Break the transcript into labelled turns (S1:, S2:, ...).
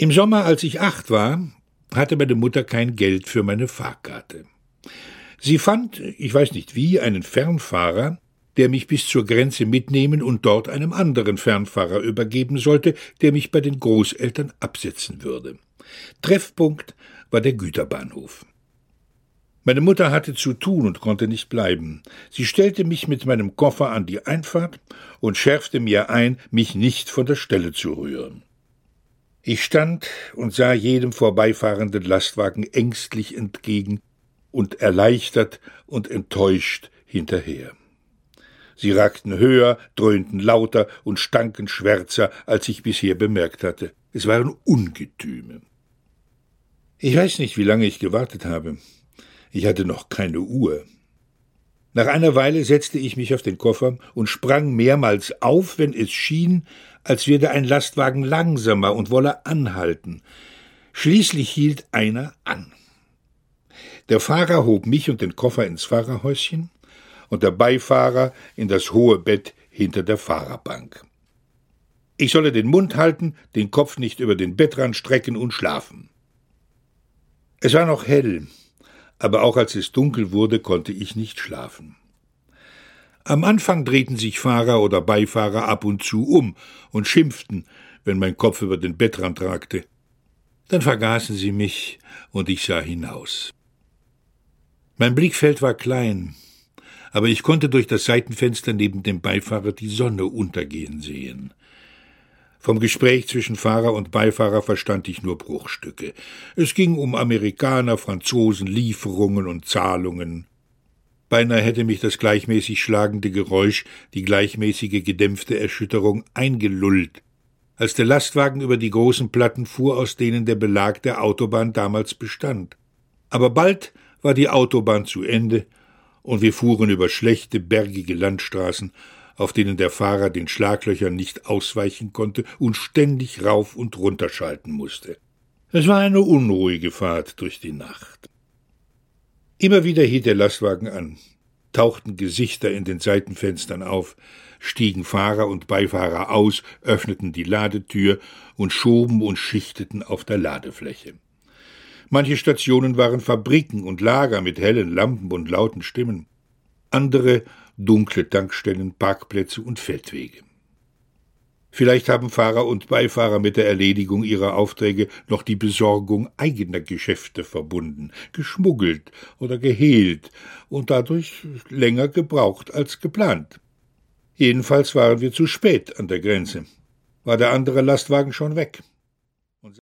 S1: Im Sommer, als ich acht war, hatte meine Mutter kein Geld für meine Fahrkarte. Sie fand, ich weiß nicht wie, einen Fernfahrer, der mich bis zur Grenze mitnehmen und dort einem anderen Fernfahrer übergeben sollte, der mich bei den Großeltern absetzen würde. Treffpunkt war der Güterbahnhof. Meine Mutter hatte zu tun und konnte nicht bleiben. Sie stellte mich mit meinem Koffer an die Einfahrt und schärfte mir ein, mich nicht von der Stelle zu rühren. Ich stand und sah jedem vorbeifahrenden Lastwagen ängstlich entgegen und erleichtert und enttäuscht hinterher. Sie ragten höher, dröhnten lauter und stanken schwärzer, als ich bisher bemerkt hatte. Es waren Ungetüme. Ich weiß nicht, wie lange ich gewartet habe. Ich hatte noch keine Uhr. Nach einer Weile setzte ich mich auf den Koffer und sprang mehrmals auf, wenn es schien, als werde ein Lastwagen langsamer und wolle anhalten. Schließlich hielt einer an. Der Fahrer hob mich und den Koffer ins Fahrerhäuschen und der Beifahrer in das hohe Bett hinter der Fahrerbank. Ich solle den Mund halten, den Kopf nicht über den Bettrand strecken und schlafen. Es war noch hell, aber auch als es dunkel wurde, konnte ich nicht schlafen. Am Anfang drehten sich Fahrer oder Beifahrer ab und zu um und schimpften, wenn mein Kopf über den Bettrand ragte. Dann vergaßen sie mich und ich sah hinaus. Mein Blickfeld war klein, aber ich konnte durch das Seitenfenster neben dem Beifahrer die Sonne untergehen sehen. Vom Gespräch zwischen Fahrer und Beifahrer verstand ich nur Bruchstücke. Es ging um Amerikaner, Franzosen, Lieferungen und Zahlungen. Beinahe hätte mich das gleichmäßig schlagende Geräusch, die gleichmäßige gedämpfte Erschütterung eingelullt, als der Lastwagen über die großen Platten fuhr, aus denen der Belag der Autobahn damals bestand. Aber bald war die Autobahn zu Ende, und wir fuhren über schlechte, bergige Landstraßen, auf denen der Fahrer den Schlaglöchern nicht ausweichen konnte und ständig rauf und runter schalten musste. Es war eine unruhige Fahrt durch die Nacht. Immer wieder hielt der Lastwagen an, tauchten Gesichter in den Seitenfenstern auf, stiegen Fahrer und Beifahrer aus, öffneten die Ladetür und schoben und schichteten auf der Ladefläche. Manche Stationen waren Fabriken und Lager mit hellen Lampen und lauten Stimmen. Andere dunkle Tankstellen, Parkplätze und Feldwege. Vielleicht haben Fahrer und Beifahrer mit der Erledigung ihrer Aufträge noch die Besorgung eigener Geschäfte verbunden, geschmuggelt oder gehehlt und dadurch länger gebraucht als geplant. Jedenfalls waren wir zu spät an der Grenze. War der andere Lastwagen schon weg.